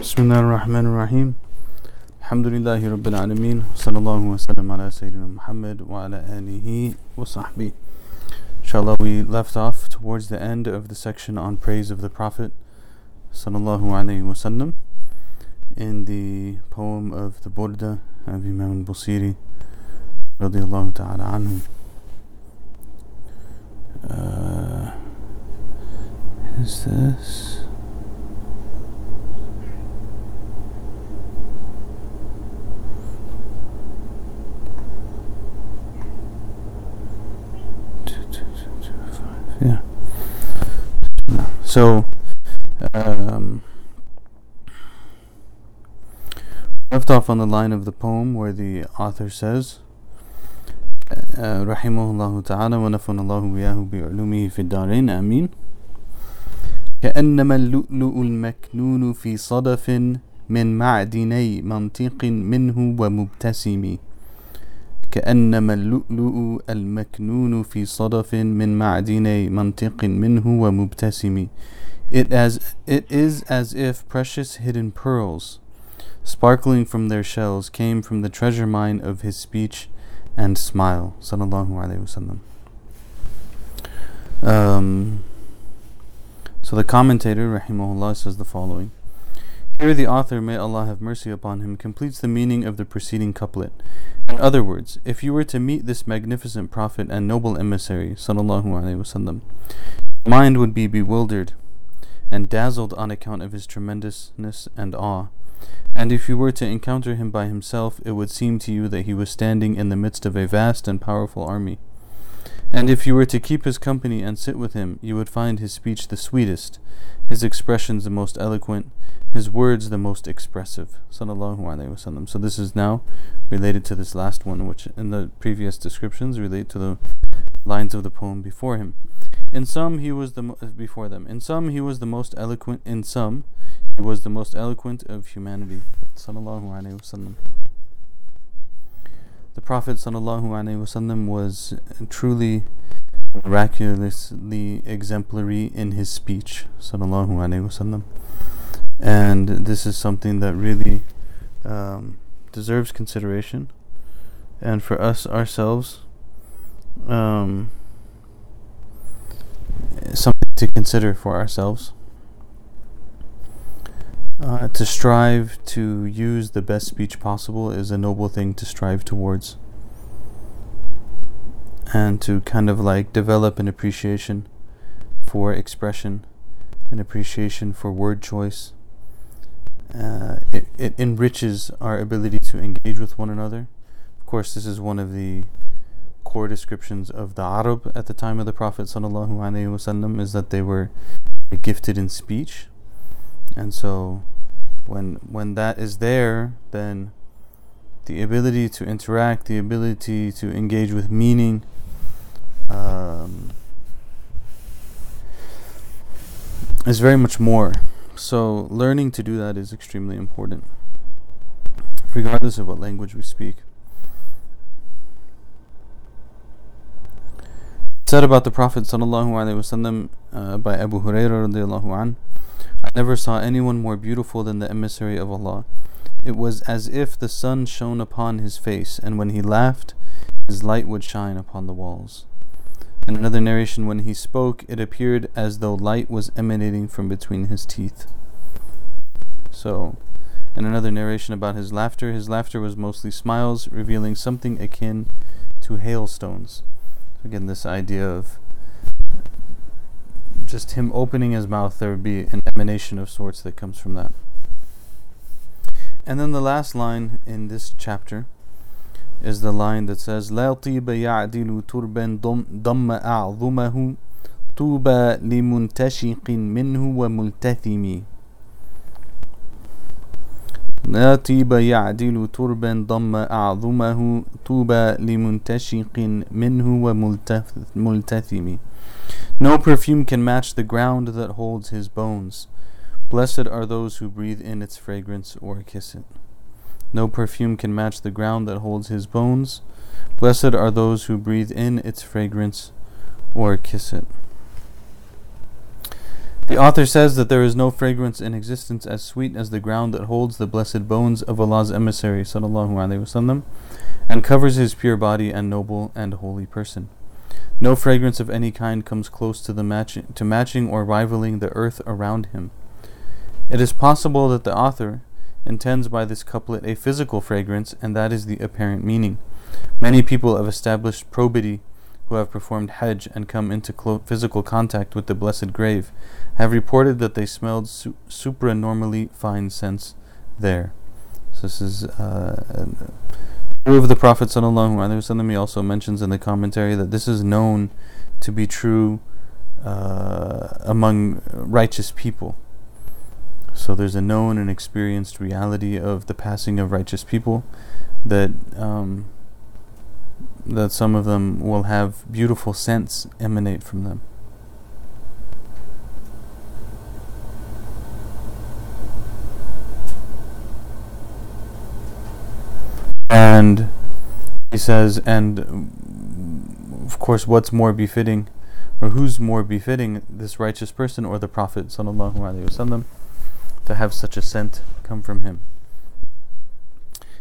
Bismillahirrahmanirrahim. Elhamdülillahi Rabbil alemin. Sallallahu ve sellem ala seyyidina Muhammed wa ala alihi wa sahbihi. Inshallah, we left off towards the end of the section on praise of the Prophet sallallahu alayhi wa sallam in the poem of the Burda of Imam al-Busiri radiallahu ta'ala anhu. Uh, is this... so um, left off on the line of the poem where the author says رحمه الله تعالى ونفعنا الله وياه بعلومه في الدارين آمين كأنما اللؤلؤ المكنون في صدف من معدني منطق منه ومبتسم كأنما اللؤلؤ المكنون في صدف من معدني منطق منه ومبتسم It as it is as if precious hidden pearls, sparkling from their shells, came from the treasure mine of his speech and smile. Sallallahu alaihi wasallam. Um, so the commentator, rahimahullah, says the following. Here the author, may Allah have mercy upon him, completes the meaning of the preceding couplet. In other words, if you were to meet this magnificent prophet and noble emissary, sallallahu alaihi wasallam, your mind would be bewildered and dazzled on account of his tremendousness and awe. And if you were to encounter him by himself, it would seem to you that he was standing in the midst of a vast and powerful army. And if you were to keep his company and sit with him, you would find his speech the sweetest, his expressions the most eloquent, his words the most expressive. So this is now related to this last one, which in the previous descriptions relate to the lines of the poem before him. In some he was the mo- uh, before them. In some he was the most eloquent. In some he was the most eloquent of humanity. Sallallahu alaihi wasallam. The Prophet wasallam was truly miraculously exemplary in his speech. Wasallam. And this is something that really um, deserves consideration. And for us ourselves, um, something to consider for ourselves. Uh, to strive to use the best speech possible is a noble thing to strive towards. And to kind of like develop an appreciation for expression, an appreciation for word choice. Uh, it, it enriches our ability to engage with one another. Of course, this is one of the core descriptions of the Arab at the time of the Prophet sallallahu alaihi wasallam is that they were gifted in speech, and so when when that is there, then the ability to interact, the ability to engage with meaning. Um, is very much more. So, learning to do that is extremely important, regardless of what language we speak. said about the Prophet sallallahu alaihi wasallam uh, by Abu Hurairah radiallahu an, I never saw anyone more beautiful than the emissary of Allah. It was as if the sun shone upon his face, and when he laughed, his light would shine upon the walls. In another narration, when he spoke, it appeared as though light was emanating from between his teeth. So, in another narration about his laughter, his laughter was mostly smiles, revealing something akin to hailstones. Again, this idea of just him opening his mouth, there would be an emanation of sorts that comes from that. And then the last line in this chapter is the line that says لا طيب يعدل تربا ضم أعظمه طوبى لمنتشق منه وملتثم لا طيب يعدل تربا ضم أعظمه طوبى لمنتشق منه وملتثم No perfume can match the ground that holds his bones. Blessed are those who breathe in its fragrance or kiss it. No perfume can match the ground that holds his bones. Blessed are those who breathe in its fragrance or kiss it. The author says that there is no fragrance in existence as sweet as the ground that holds the blessed bones of Allah's emissary sallallahu alaihi wasallam and covers his pure body and noble and holy person. No fragrance of any kind comes close to the matching to matching or rivaling the earth around him. It is possible that the author intends by this couplet a physical fragrance, and that is the apparent meaning. Many people have established probity who have performed Hajj and come into clo- physical contact with the blessed grave have reported that they smelled su- supranormally fine scents there. So this is uh, true of the Prophet wasallam. He also mentions in the commentary that this is known to be true uh, among righteous people. So there's a known and experienced reality of the passing of righteous people that. Um, that some of them will have beautiful scents emanate from them. And he says, and mm, of course, what's more befitting, or who's more befitting, this righteous person or the Prophet wasallam, to have such a scent come from him?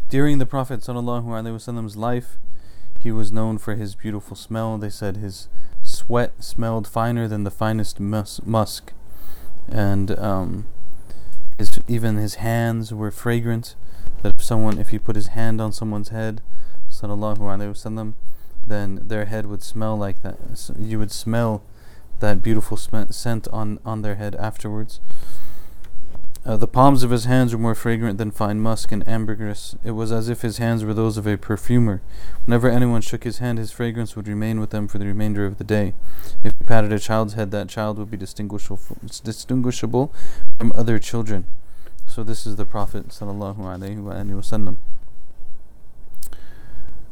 During the Prophet wasallam's life, he was known for his beautiful smell. They said his sweat smelled finer than the finest mus- musk, and um, his, even his hands were fragrant. That if someone, if he put his hand on someone's head, sallallahu alaihi wasallam, then their head would smell like that. So you would smell that beautiful sm- scent on on their head afterwards. Uh, the palms of his hands were more fragrant than fine musk and ambergris. It was as if his hands were those of a perfumer. Whenever anyone shook his hand, his fragrance would remain with them for the remainder of the day. If he patted a child's head, that child would be distinguishable, from other children. So this is the Prophet sallallahu alaihi wasallam.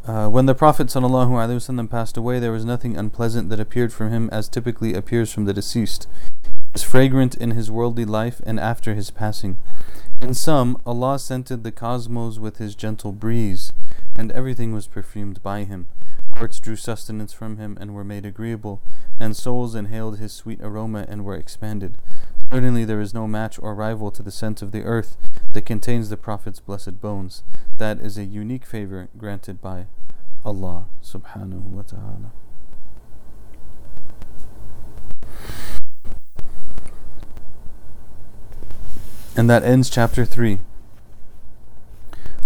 Uh, when the Prophet ﷺ passed away, there was nothing unpleasant that appeared from him as typically appears from the deceased was fragrant in his worldly life and after his passing. In some, Allah scented the cosmos with his gentle breeze, and everything was perfumed by him. Hearts drew sustenance from him and were made agreeable, and souls inhaled his sweet aroma and were expanded. Certainly there is no match or rival to the scent of the earth that contains the Prophet's blessed bones. That is a unique favor granted by Allah subhanahu wa ta'ala. And that ends chapter 3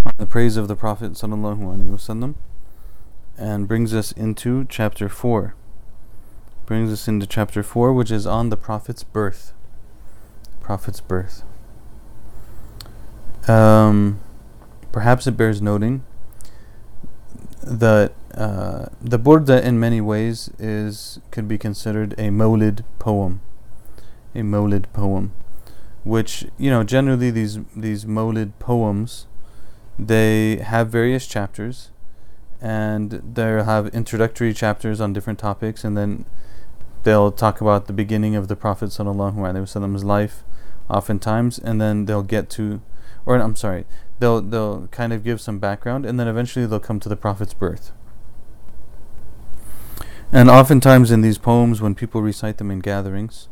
on the praise of the Prophet and brings us into chapter 4. Brings us into chapter 4, which is on the Prophet's birth. Prophet's birth. Um, perhaps it bears noting that uh, the Burda in many ways is could be considered a Mawlid poem. A Mawlid poem which you know generally these these Mawlid poems they have various chapters and they'll have introductory chapters on different topics and then they'll talk about the beginning of the Prophet sallallahu alaihi Wasallam's life oftentimes and then they'll get to or I'm sorry they'll they'll kind of give some background and then eventually they'll come to the Prophet's birth. And oftentimes in these poems when people recite them in gatherings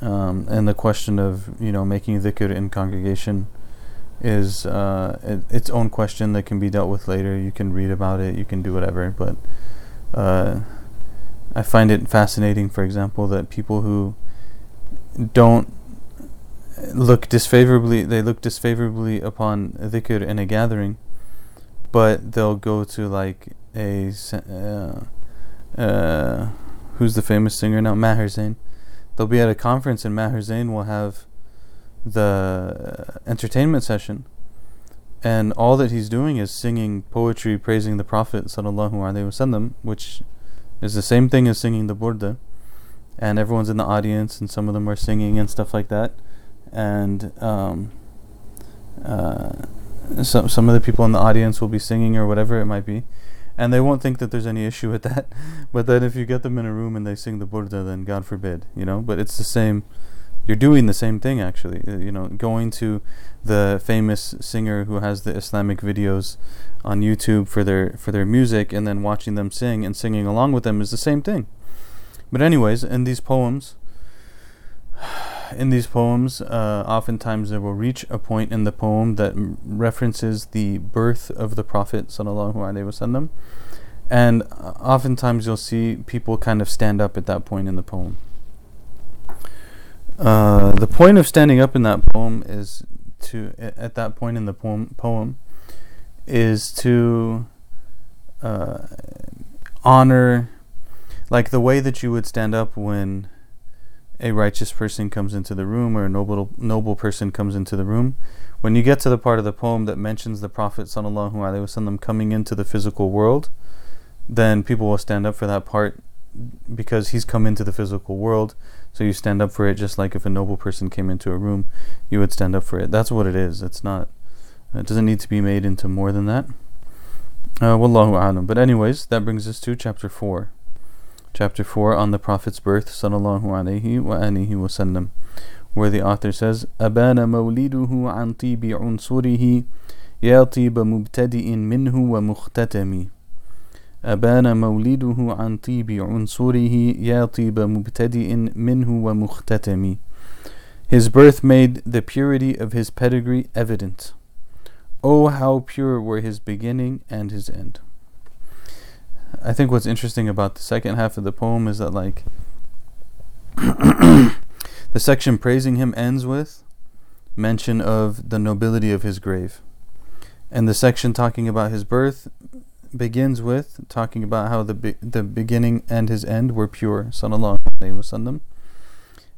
um, and the question of you know making dhikr in congregation is uh, it, its own question that can be dealt with later. You can read about it, you can do whatever, but uh, I find it fascinating, for example, that people who don't look disfavorably, they look disfavorably upon dhikr in a gathering, but they'll go to like a uh, uh, who's the famous singer now, Maher Zain they'll be at a conference and Maher Zain will have the entertainment session and all that he's doing is singing poetry praising the Prophet sallallahu alaihi wasallam, which is the same thing as singing the burda. And everyone's in the audience, and some of them are singing and stuff like that. And um, uh, some some of the people in the audience will be singing or whatever it might be and they won't think that there's any issue with that. But then if you get them in a room and they sing the burda, then God forbid, you know. But it's the same. You're doing the same thing actually. Uh, you know, going to the famous singer who has the Islamic videos on YouTube for their for their music, and then watching them sing and singing along with them is the same thing. But anyways, in these poems, in these poems, uh, oftentimes they will reach a point in the poem that m- references the birth of the Prophet wasallam, and uh, oftentimes you'll see people kind of stand up at that point in the poem. Uh, the point of standing up in that poem is to at that point in the poem poem is to uh, honor like the way that you would stand up when a righteous person comes into the room or a noble noble person comes into the room. When you get to the part of the poem that mentions the Prophet wasallam coming into the physical world, then people will stand up for that part because he's come into the physical world. So you stand up for it just like if a noble person came into a room, you would stand up for it. That's what it is. It's not. It doesn't need to be made into more than that. Uh, wallahu alam. But anyways, that brings us to chapter four chapter 4 on the Prophet's birth sallallahu alaihi wa alihi wasallam where the author says أبان مولده عن طيب عنصره يا طيب مبتدئ منه ومختتم أبان مولده عن طيب عنصره يا طيب مبتدئ منه ومختتم His birth made the purity of his pedigree evident. Oh, how pure were his beginning and his end. I think what's interesting about the second half of the poem is that like the section praising him ends with mention of the nobility of his grave. And the section talking about his birth begins with talking about how the be- the beginning and his end were pure, sallallahu alaihi wasallam,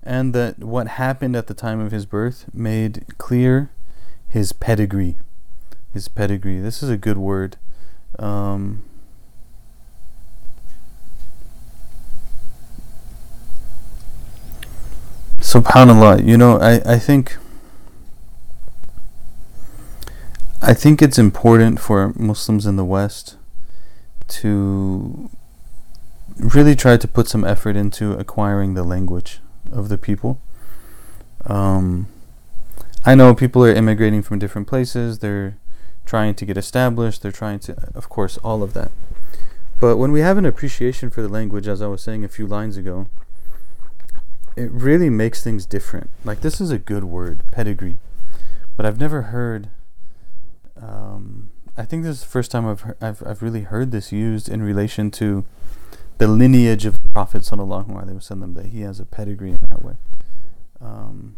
and that what happened at the time of his birth made clear his pedigree. His pedigree. This is a good word. Um, Subhanallah, you know, I, I think I think it's important for Muslims in the West to really try to put some effort into acquiring the language of the people. Um, I know people are immigrating from different places, they're trying to get established, they're trying to, of course, all of that. But when we have an appreciation for the language, as I was saying a few lines ago, it really makes things different. Like this is a good word, pedigree, but I've never heard. Um, I think this is the first time I've, I've I've really heard this used in relation to the lineage of the Prophet sallallahu alaihi wasallam. That he has a pedigree in that way. Um,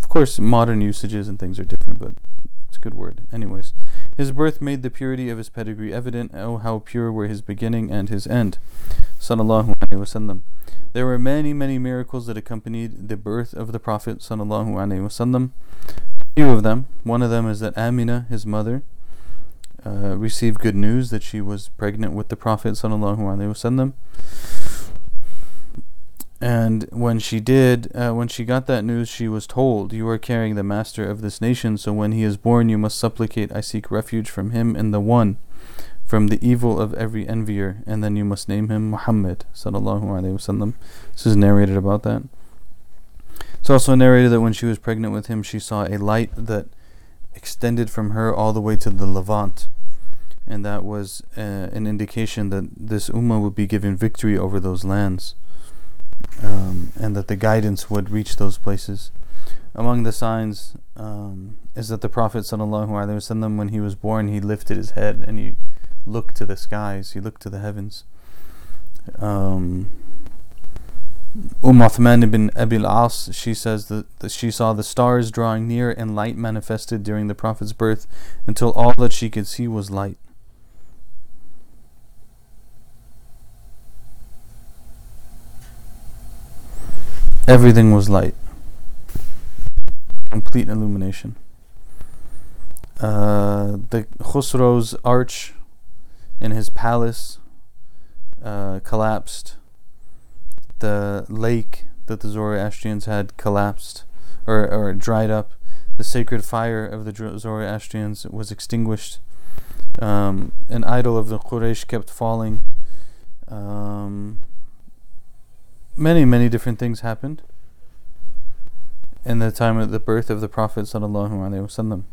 of course, modern usages and things are different, but it's a good word. Anyways, his birth made the purity of his pedigree evident. Oh, how pure were his beginning and his end. Sallallahu alaihi wasallam. There were many, many miracles that accompanied the birth of the Prophet sallallahu alaihi wasallam. A few of them. One of them is that Amina, his mother, uh, received good news that she was pregnant with the Prophet sallallahu alaihi wasallam. And when she did, uh, when she got that news, she was told, "You are carrying the master of this nation. So when he is born, you must supplicate. I seek refuge from him in the One." from the evil of every envier, and then you must name him Muhammad sallallahu alaihi wasallam. This is narrated about that. It's also narrated that when she was pregnant with him, she saw a light that extended from her all the way to the Levant, and that was uh, an indication that this ummah would be given victory over those lands, um, and that the guidance would reach those places. Among the signs um, is that the Prophet sallallahu when he was born, he lifted his head and he looked to the skies, he looked to the heavens. Um, Umm Uthman ibn Abil As, she says that, that she saw the stars drawing near and light manifested during the Prophet's birth until all that she could see was light. Everything was light. Complete illumination. Uh, the Khusro's arch in his palace uh, collapsed. The lake that the Zoroastrians had collapsed or, or dried up. The sacred fire of the Zoroastrians was extinguished. Um, an idol of the Quraysh kept falling. Um, many, many different things happened in the time of the birth of the Prophet sallallahu alaihi wasallam.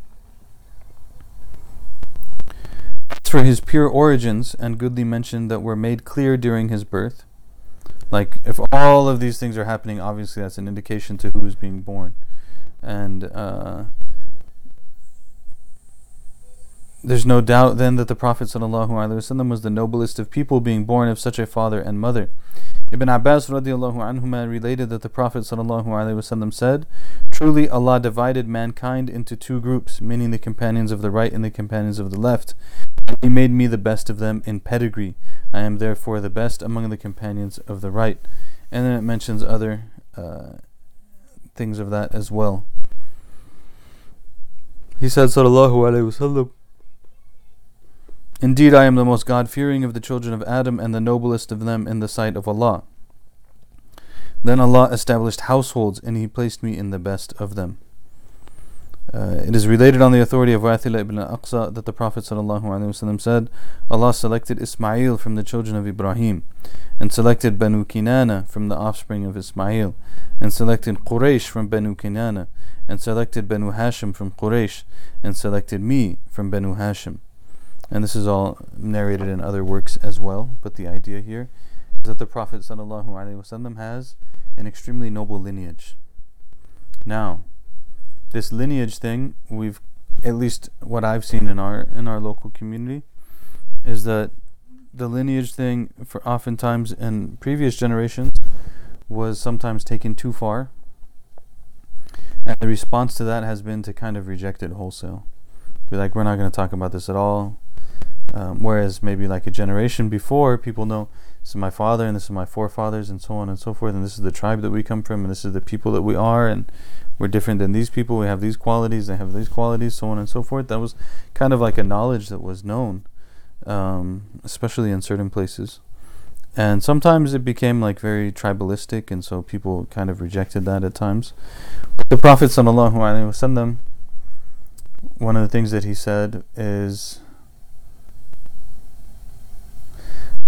for his pure origins and goodly mention that were made clear during his birth, Like, if all of these things are happening, obviously that's an indication to who is being born. And uh, there's no doubt then that the Prophet ﷺ was the noblest of people, being born of such a father and mother. Ibn Abbas radiallahu anhuma related that the Prophet ﷺ said, Truly Allah divided mankind into two groups, meaning the companions of the right and the companions of the left. He made me the best of them in pedigree. I am therefore the best among the companions of the right. And then it mentions other uh, things of that as well. He said, Sallallahu Alaihi Wasallam, Indeed, I am the most God fearing of the children of Adam and the noblest of them in the sight of Allah. Then Allah established households and He placed me in the best of them. Uh, it is related on the authority of Wathila ibn Asqa that the Prophet ﷺ said, Allah selected Ismail from the children of Ibrahim, and selected Banu Kinana from the offspring of Ismail, and selected Quraysh from Banu Kinana, and selected Banu Hashim from Quraysh, and selected me from Banu Hashim. And this is all narrated in other works as well, but the idea here is that the Prophet ﷺ has an extremely noble lineage. Now, this lineage thing, we've at least what I've seen in our in our local community is that the lineage thing for oftentimes in previous generations was sometimes taken too far. And the response to that has been to kind of reject it wholesale. Be like, we're not going to talk about this at all. Um, whereas maybe like a generation before, people know this is my father and this is my forefathers and so on and so forth, and this is the tribe that we come from, and this is the people that we are, and we're different than these people. We have these qualities, they have these qualities, so on and so forth. That was kind of like a knowledge that was known, um, especially in certain places. And sometimes it became like very tribalistic, and so people kind of rejected that at times. But the Prophet wasallam, one of the things that he said is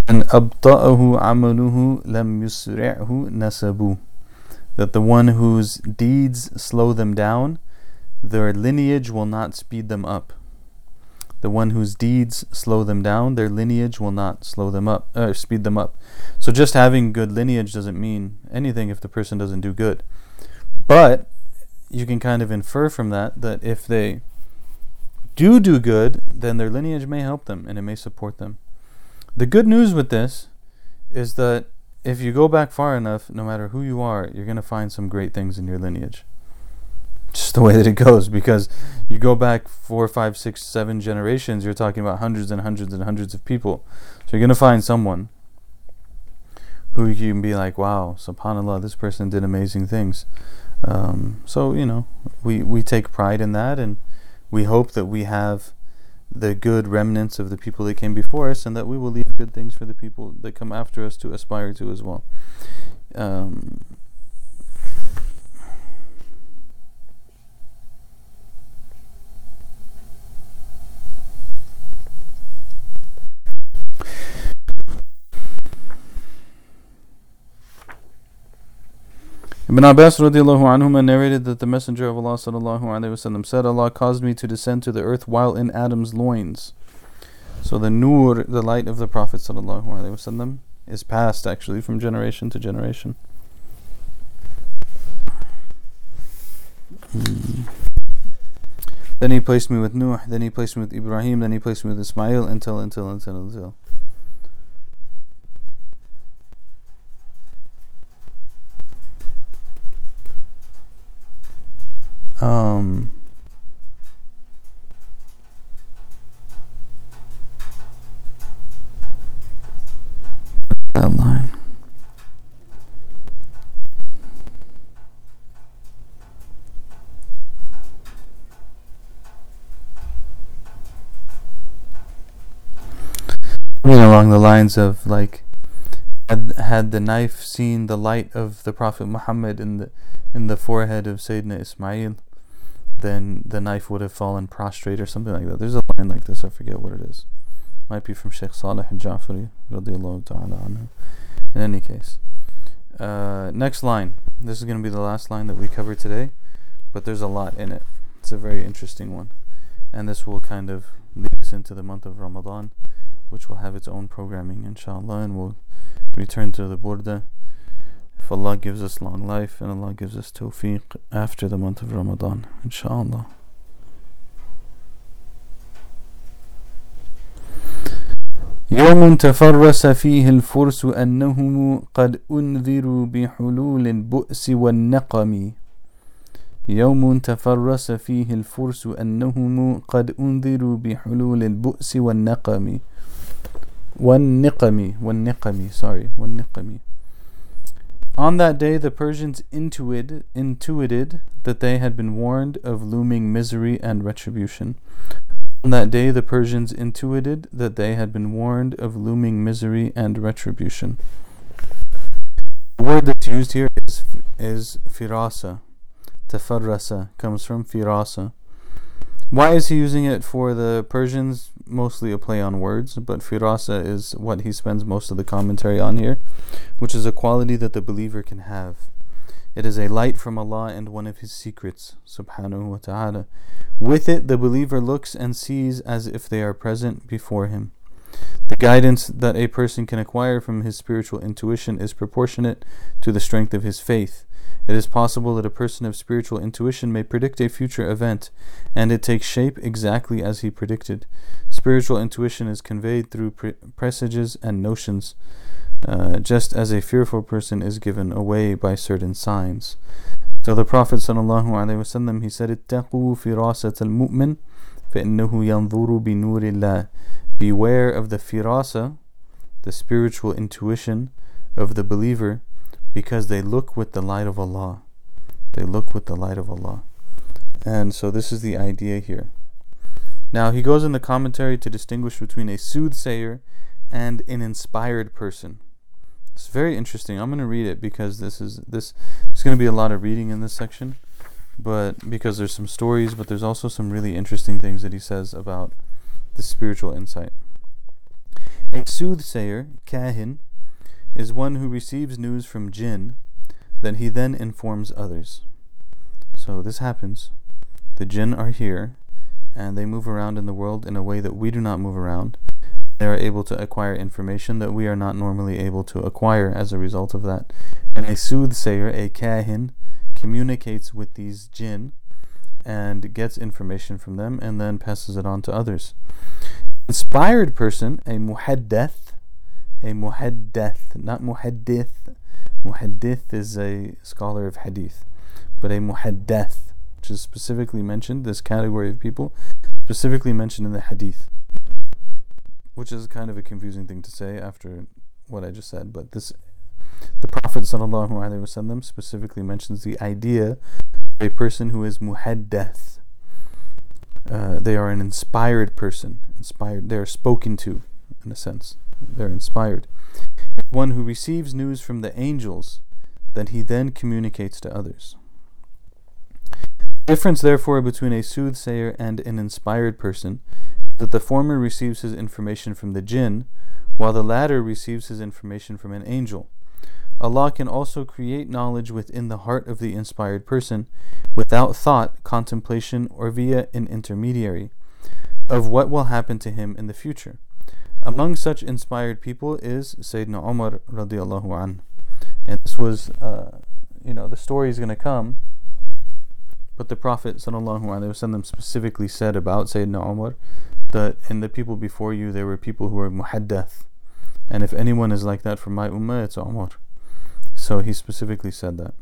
And abta'ahu amaluhu lam yusri'hu nasabu. That the one whose deeds slow them down, their lineage will not speed them up. The one whose deeds slow them down, their lineage will not slow them up, or speed them up. So just having good lineage doesn't mean anything if the person doesn't do good. But you can kind of infer from that that if they do do good, then their lineage may help them and it may support them the good news with this is that if you go back far enough, no matter who you are, you're going to find some great things in your lineage. Just the way that it goes, because you go back four, five, six, seven generations, you're talking about hundreds and hundreds and hundreds of people. So you're going to find someone who you can be like, wow, subhanAllah, this person did amazing things. Um, so, you know, we, we take pride in that and we hope that we have the good remnants of the people that came before us, and that we will leave good things for the people that come after us to aspire to as well. Um, Ibn Abbas anhuma narrated that the Messenger of Allah wasallam said, Allah caused me to descend to the earth while in Adam's loins. So the nur, the light of the Prophet wasallam, is passed actually from generation to generation. Hmm. Then he placed me with Nuh, then he placed me with Ibrahim, then he placed me with Ismail until, until, until, until. Um, that line. I mean, along the lines of like, had had the knife seen the light of the Prophet Muhammad in the in the forehead of Sayyidina Ismail, then the knife would have fallen prostrate or something like that. There's a line like this, I forget what it is. Might be from Sheikh Salih al-Jafari, radiallahu ta'ala anhu. In any case. Uh, next line. This is going to be the last line that we cover today, but there's a lot in it. It's a very interesting one. And this will kind of lead us into the month of Ramadan, which will have its own programming, inshallah, and we'll return to the Burda if Allah gives us long life and Allah gives us tawfiq after the month of Ramadan, inshallah. يوم تفرس فيه الفرس أنهم قد أنذروا بحلول البؤس والنقم. يوم تفرس فيه الفرس أنهم قد أنذروا بحلول البؤس والنقم. والنقم والنقم sorry والنقم. On that day the Persians intuited, intuited that they had been warned of looming misery and retribution. On that day the Persians intuited that they had been warned of looming misery and retribution. The word that's used here is, is firasa. Tafarrasa comes from firasa. Why is he using it for the Persians? Mostly a play on words, but firasa is what he spends most of the commentary on here, which is a quality that the believer can have. It is a light from Allah and one of His secrets, subhanahu wa ta'ala. With it, the believer looks and sees as if they are present before him. The guidance that a person can acquire from his spiritual intuition is proportionate to the strength of his faith. It is possible that a person of spiritual intuition may predict a future event, and it takes shape exactly as he predicted. Spiritual intuition is conveyed through pre- presages and notions. Uh, just as a fearful person is given away by certain signs. So the Prophet ﷺ, he said, اتقوا فراسة المؤمن فإنه ينظر بنور الله. Beware of the firasa, the spiritual intuition of the believer, because they look with the light of Allah. They look with the light of Allah. And so this is the idea here. Now he goes in the commentary to distinguish between a soothsayer and an inspired person. It's very interesting. I'm going to read it because this is this. There's going to be a lot of reading in this section, but because there's some stories, but there's also some really interesting things that he says about the spiritual insight. A soothsayer, kahin, is one who receives news from jinn that he then informs others. So this happens. The jinn are here, and they move around in the world in a way that we do not move around they are able to acquire information that we are not normally able to acquire as a result of that. And a soothsayer, a kahin, communicates with these jinn and gets information from them and then passes it on to others. Inspired person, a muhaddath, a muhaddath, not muhaddith. Muhaddith is a scholar of hadith, but a muhaddath, which is specifically mentioned, this category of people, specifically mentioned in the hadith which is kind of a confusing thing to say after what I just said. But this, the Prophet ﷺ specifically mentions the idea of a person who is muhaddath. Uh, they are an inspired person. Inspired. They are spoken to, in a sense. They're inspired. One who receives news from the angels that he then communicates to others. The difference, therefore, between a soothsayer and an inspired person is that the former receives his information from the jinn, while the latter receives his information from an angel. Allah can also create knowledge within the heart of the inspired person without thought, contemplation, or via an intermediary of what will happen to him in the future. Among such inspired people is Sayyidina Umar radiallahu an. And this was, uh, you know, the story is going to come, but the Prophet sallallahu alaihi wasallam specifically said about Sayyidina Umar that in the people before you there were people who were muhaddath. And if anyone is like that from my ummah, it's Umar. So he specifically said that.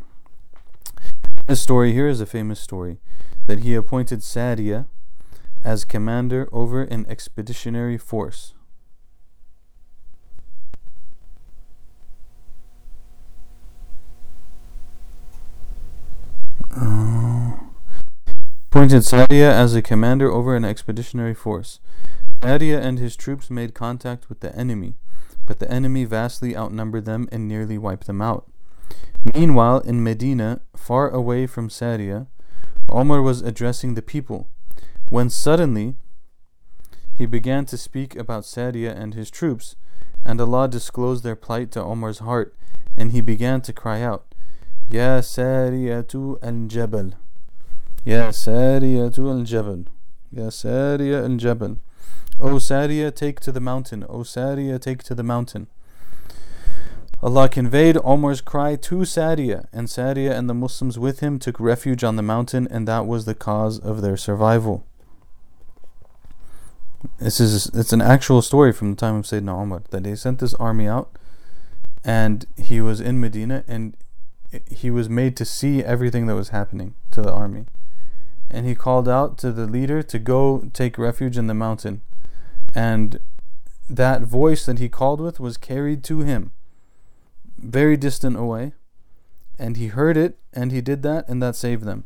This story here is a famous story that he appointed Sariya as commander over an expeditionary force. Uh, appointed Sariya as a commander over an expeditionary force. Sariya and his troops made contact with the enemy, but the enemy vastly outnumbered them and nearly wiped them out. Meanwhile, in Medina, far away from Sariya, Omar was addressing the people, when suddenly he began to speak about Sariya and his troops, and Allah disclosed their plight to Omar's heart, and he began to cry out, Ya Sariyatu al-Jabal. يا سارية الجبل يا سارية الجبل O Sariya, take to the mountain. O Sariya, take to the mountain. Allah conveyed Omar's cry to Sadia, and Sadia and the Muslims with him took refuge on the mountain, and that was the cause of their survival. This is it's an actual story from the time of Sayyidina Umar that they sent this army out, and he was in Medina, and he was made to see everything that was happening to the army, and he called out to the leader to go take refuge in the mountain, and that voice that he called with was carried to him, very distant away, and he heard it, and he did that, and that saved them.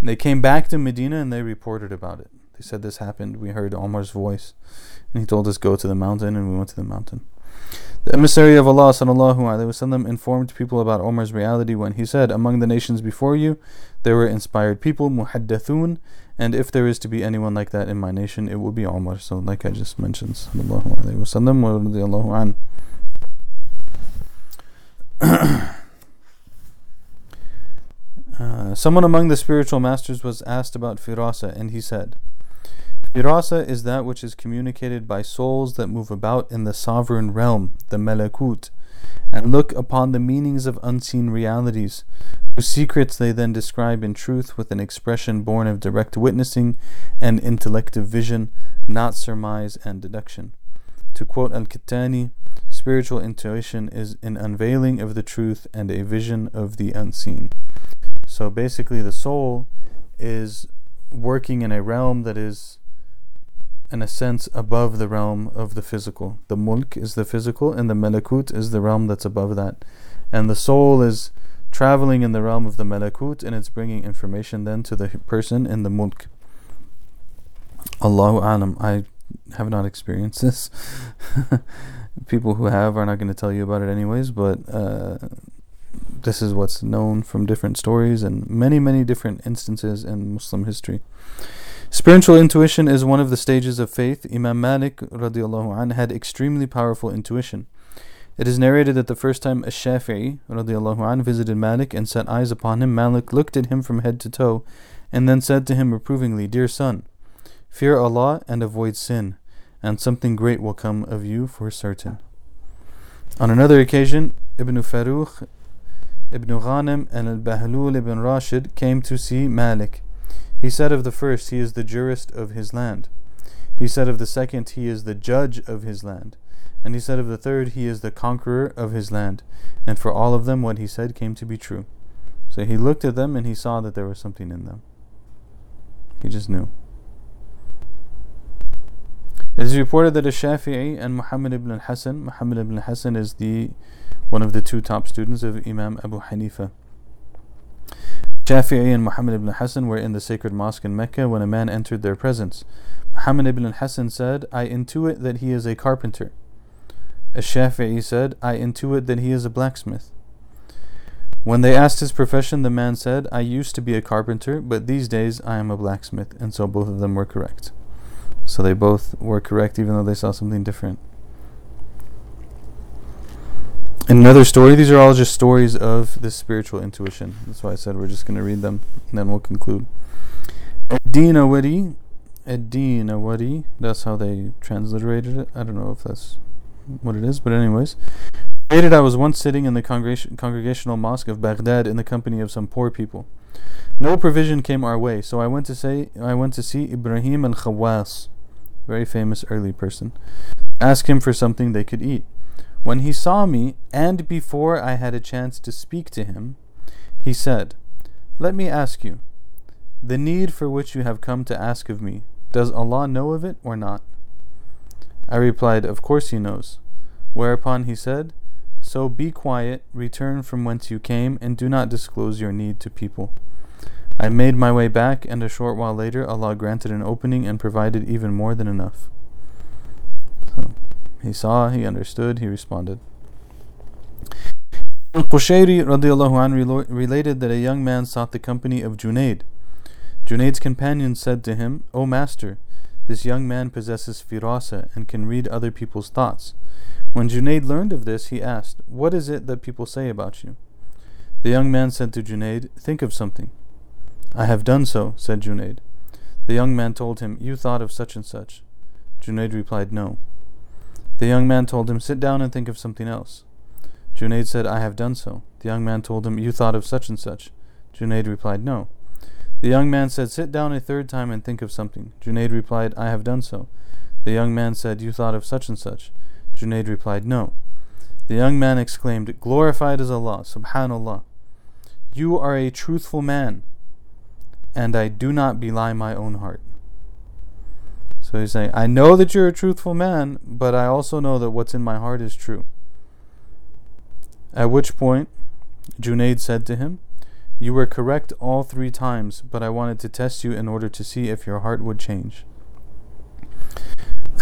And they came back to Medina and they reported about it. They said this happened. We heard Omar's voice, and he told us go to the mountain, and we went to the mountain. The emissary of Allah sallallahu alaihi wasallam informed people about Omar's reality when he said, "Among the nations before you, there were inspired people, muhaddathun, and if there is to be anyone like that in my nation, it will be Omar." So, like I just mentioned, sallallahu alaihi wasallam wa an. Uh, someone among the spiritual masters was asked about firasa, and he said, Firasa is that which is communicated by souls that move about in the sovereign realm, the malakut, and look upon the meanings of unseen realities, whose secrets they then describe in truth with an expression born of direct witnessing and intellective vision, not surmise and deduction. To quote Al spiritual intuition is an unveiling of the truth and a vision of the unseen. So basically, the soul is working in a realm that is in a sense above the realm of the physical. The mulk is the physical, and the malakut is the realm that's above that. And the soul is traveling in the realm of the malakut, and it's bringing information then to the person in the mulk. Allahu alam. I have not experienced this. People who have are not going to tell you about it anyways, but uh, this is what's known from different stories and many, many different instances in Muslim history. Spiritual intuition is one of the stages of faith. Imam Malik radiallahu anh, had extremely powerful intuition. It is narrated that the first time Ash-Shafi'i radiallahu anh, visited Malik and set eyes upon him, Malik looked at him from head to toe and then said to him reprovingly, Dear son, fear Allah and avoid sin, and something great will come of you for certain. On another occasion, Ibn Farrukh, Ibn Ghanim, and Al-Bahlul ibn Rashid came to see Malik. He said of the first, He is the jurist of his land. He said of the second, He is the judge of his land. And he said of the third, He is the conqueror of his land. And for all of them, what he said came to be true. So he looked at them and he saw that there was something in them. He just knew. It is reported that Ash-Shafi'i and Muhammad ibn al-Hasan, Muhammad ibn al-Hasan is the one of the two top students of Imam Abu Hanifa. Shafi'i and Muhammad ibn Hassan were in the sacred mosque in Mecca when a man entered their presence. Muhammad ibn Hassan said, I intuit that he is a carpenter. Ash-Shafi'i said, I intuit that he is a blacksmith. When they asked his profession, the man said, I used to be a carpenter, but these days I am a blacksmith. And so both of them were correct. So they both were correct even though they saw something different. Another story, these are all just stories of this spiritual intuition. That's why I said we're just going to read them and then we'll conclude. Ad-Din Awadi, Ad-Din Awadi, that's how they transliterated it. I don't know if that's what it is, but anyways. Stated I was once sitting in the congregation, congregational mosque of Baghdad in the company of some poor people. No provision came our way, so I went to say I went to see Ibrahim al-Khawas, very famous early person. Ask him for something they could eat. When he saw me, and before I had a chance to speak to him, he said, Let me ask you, the need for which you have come to ask of me, does Allah know of it or not? I replied, Of course He knows. Whereupon he said, So be quiet, return from whence you came, and do not disclose your need to people. I made my way back, and a short while later Allah granted an opening and provided even more than enough. He saw, he understood, he responded. Qushayri radiallahu related that a young man sought the company of Junaid. Junaid's companion said to him, O master, this young man possesses firasa and can read other people's thoughts. When Junaid learned of this, he asked, What is it that people say about you? The young man said to Junaid, Think of something. I have done so, said Junaid. The young man told him, You thought of such and such. Junaid replied, No. The young man told him, Sit down and think of something else. Junaid said, I have done so. The young man told him, You thought of such and such. Junaid replied, No. The young man said, Sit down a third time and think of something. Junaid replied, I have done so. The young man said, You thought of such and such. Junaid replied, No. The young man exclaimed, Glorified is Allah, Subhanallah. You are a truthful man, and I do not belie my own heart. So he's saying, I know that you're a truthful man, but I also know that what's in my heart is true. At which point, Junaid said to him, You were correct all three times, but I wanted to test you in order to see if your heart would change.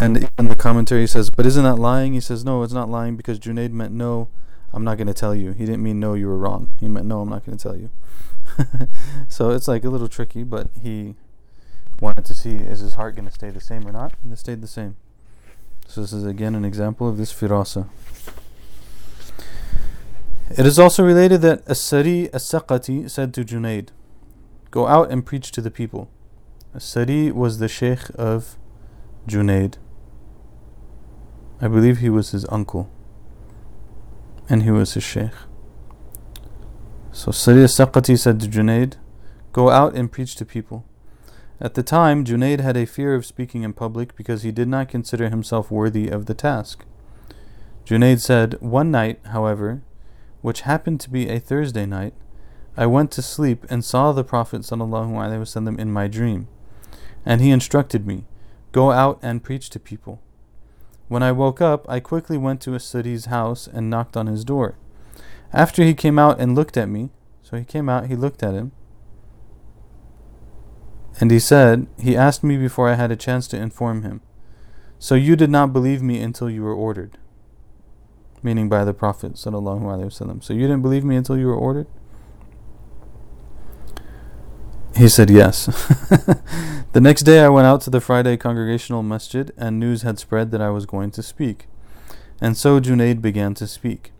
And in the commentary he says, But isn't that lying? He says, No, it's not lying because Junaid meant no, I'm not going to tell you. He didn't mean no, you were wrong. He meant no, I'm not going to tell you. so it's like a little tricky, but he wanted to see is his heart going to stay the same or not, and it stayed the same. So this is again an example of this firasa. It is also related that As-Sari As-Saqati said to Junaid, Go out and preach to the people. As-Sari was the sheikh of Junaid. I believe he was his uncle. And he was his sheikh. So Sari As-Saqati said to Junaid, Go out and preach to people. At the time, Junaid had a fear of speaking in public because he did not consider himself worthy of the task. Junaid said, One night, however, which happened to be a Thursday night, I went to sleep and saw the Prophet ﷺ in my dream. And he instructed me, Go out and preach to people. When I woke up, I quickly went to As-Sari's house and knocked on his door. After he came out and looked at me, so he came out, he looked at him, and he said, He asked me before I had a chance to inform him. So you did not believe me until you were ordered. Meaning by the Prophet. So you didn't believe me until you were ordered? He said yes. the next day I went out to the Friday congregational masjid and news had spread that I was going to speak. And so Junaid began to speak.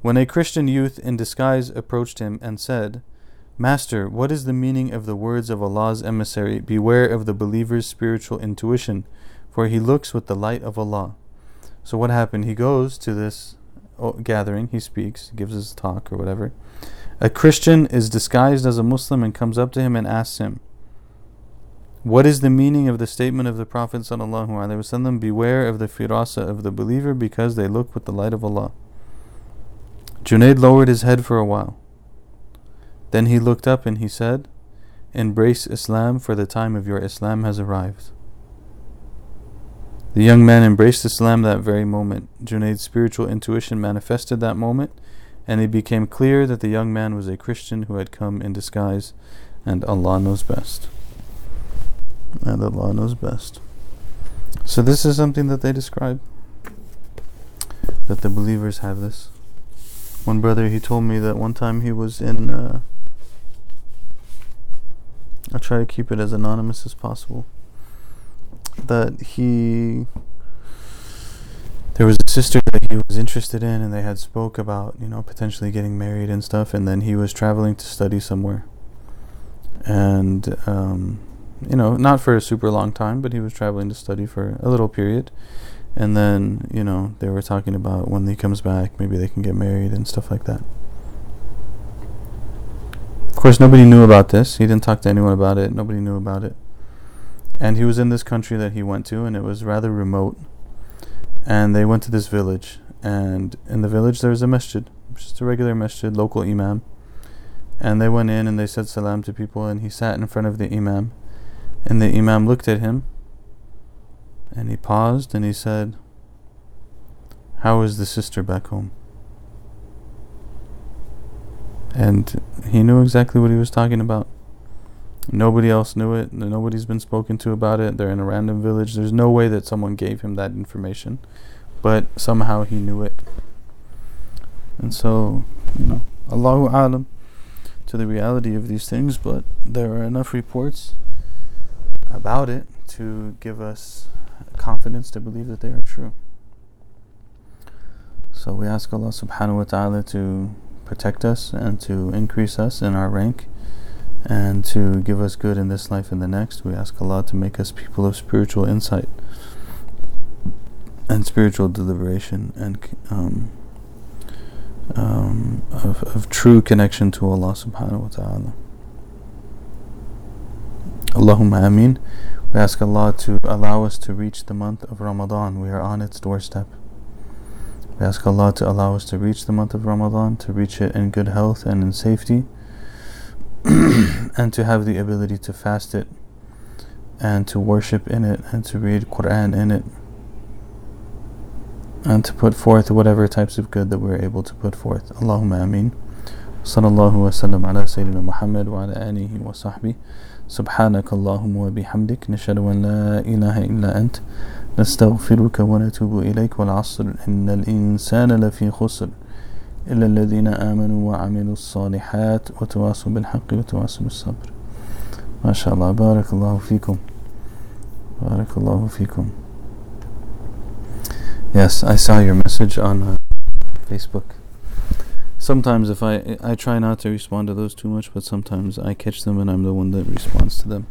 When a Christian youth in disguise approached him and said, Master, what is the meaning of the words of Allah's emissary? Beware of the believer's spiritual intuition, for he looks with the light of Allah. So what happened? He goes to this oh, gathering, he speaks, gives his talk or whatever. A Christian is disguised as a Muslim and comes up to him and asks him, What is the meaning of the statement of the Prophet ﷺ, Beware of the firasa of the believer because they look with the light of Allah. Junaid lowered his head for a while. Then he looked up and he said, Embrace Islam, for the time of your Islam has arrived. The young man embraced Islam that very moment. Junaid's spiritual intuition manifested that moment, and it became clear that the young man was a Christian who had come in disguise, and Allah knows best. And Allah knows best. So, this is something that they describe that the believers have this. One brother, he told me that one time he was in. Uh, I'll try to keep it as anonymous as possible. That he there was a sister that he was interested in and they had spoke about, you know, potentially getting married and stuff and then he was traveling to study somewhere. And um, you know, not for a super long time, but he was traveling to study for a little period. And then, you know, they were talking about when he comes back, maybe they can get married and stuff like that. Of course, nobody knew about this. He didn't talk to anyone about it. Nobody knew about it. And he was in this country that he went to, and it was rather remote. And they went to this village, and in the village there was a masjid, just a regular masjid, local imam. And they went in and they said salam to people, and he sat in front of the imam. And the imam looked at him, and he paused, and he said, How is the sister back home? And he knew exactly what he was talking about. Nobody else knew it. Nobody's been spoken to about it. They're in a random village. There's no way that someone gave him that information, but somehow he knew it. And so, you know, Allahu alam to the reality of these things, but there are enough reports about it to give us confidence to believe that they are true. So we ask Allah subhanahu wa ta'ala to protect us and to increase us in our rank and to give us good in this life and the next. We ask Allah to make us people of spiritual insight and spiritual deliberation and um, um, of, of true connection to Allah subhanahu wa ta'ala. Allahumma ameen. We ask Allah to allow us to reach the month of Ramadan. We are on its doorstep. We ask Allah to allow us to reach the month of Ramadan, to reach it in good health and in safety, and to have the ability to fast it, and to worship in it, and to read Quran in it, and to put forth whatever types of good that we're able to put forth. Allahumma ameen. صلى الله وسلم على سيدنا محمد وعلى آله وصحبه سبحانك اللهم وبحمدك نشهد أن لا إله إلا أنت نستغفرك ونتوب إليك والعصر إن الإنسان لفي خسر إلا الذين آمنوا وعملوا الصالحات وتواصوا بالحق وتواصوا بالصبر ما شاء الله بارك الله فيكم بارك الله فيكم Yes, I saw your message on uh, Facebook. Sometimes if I I try not to respond to those too much, but sometimes I catch them and I'm the one that responds to them.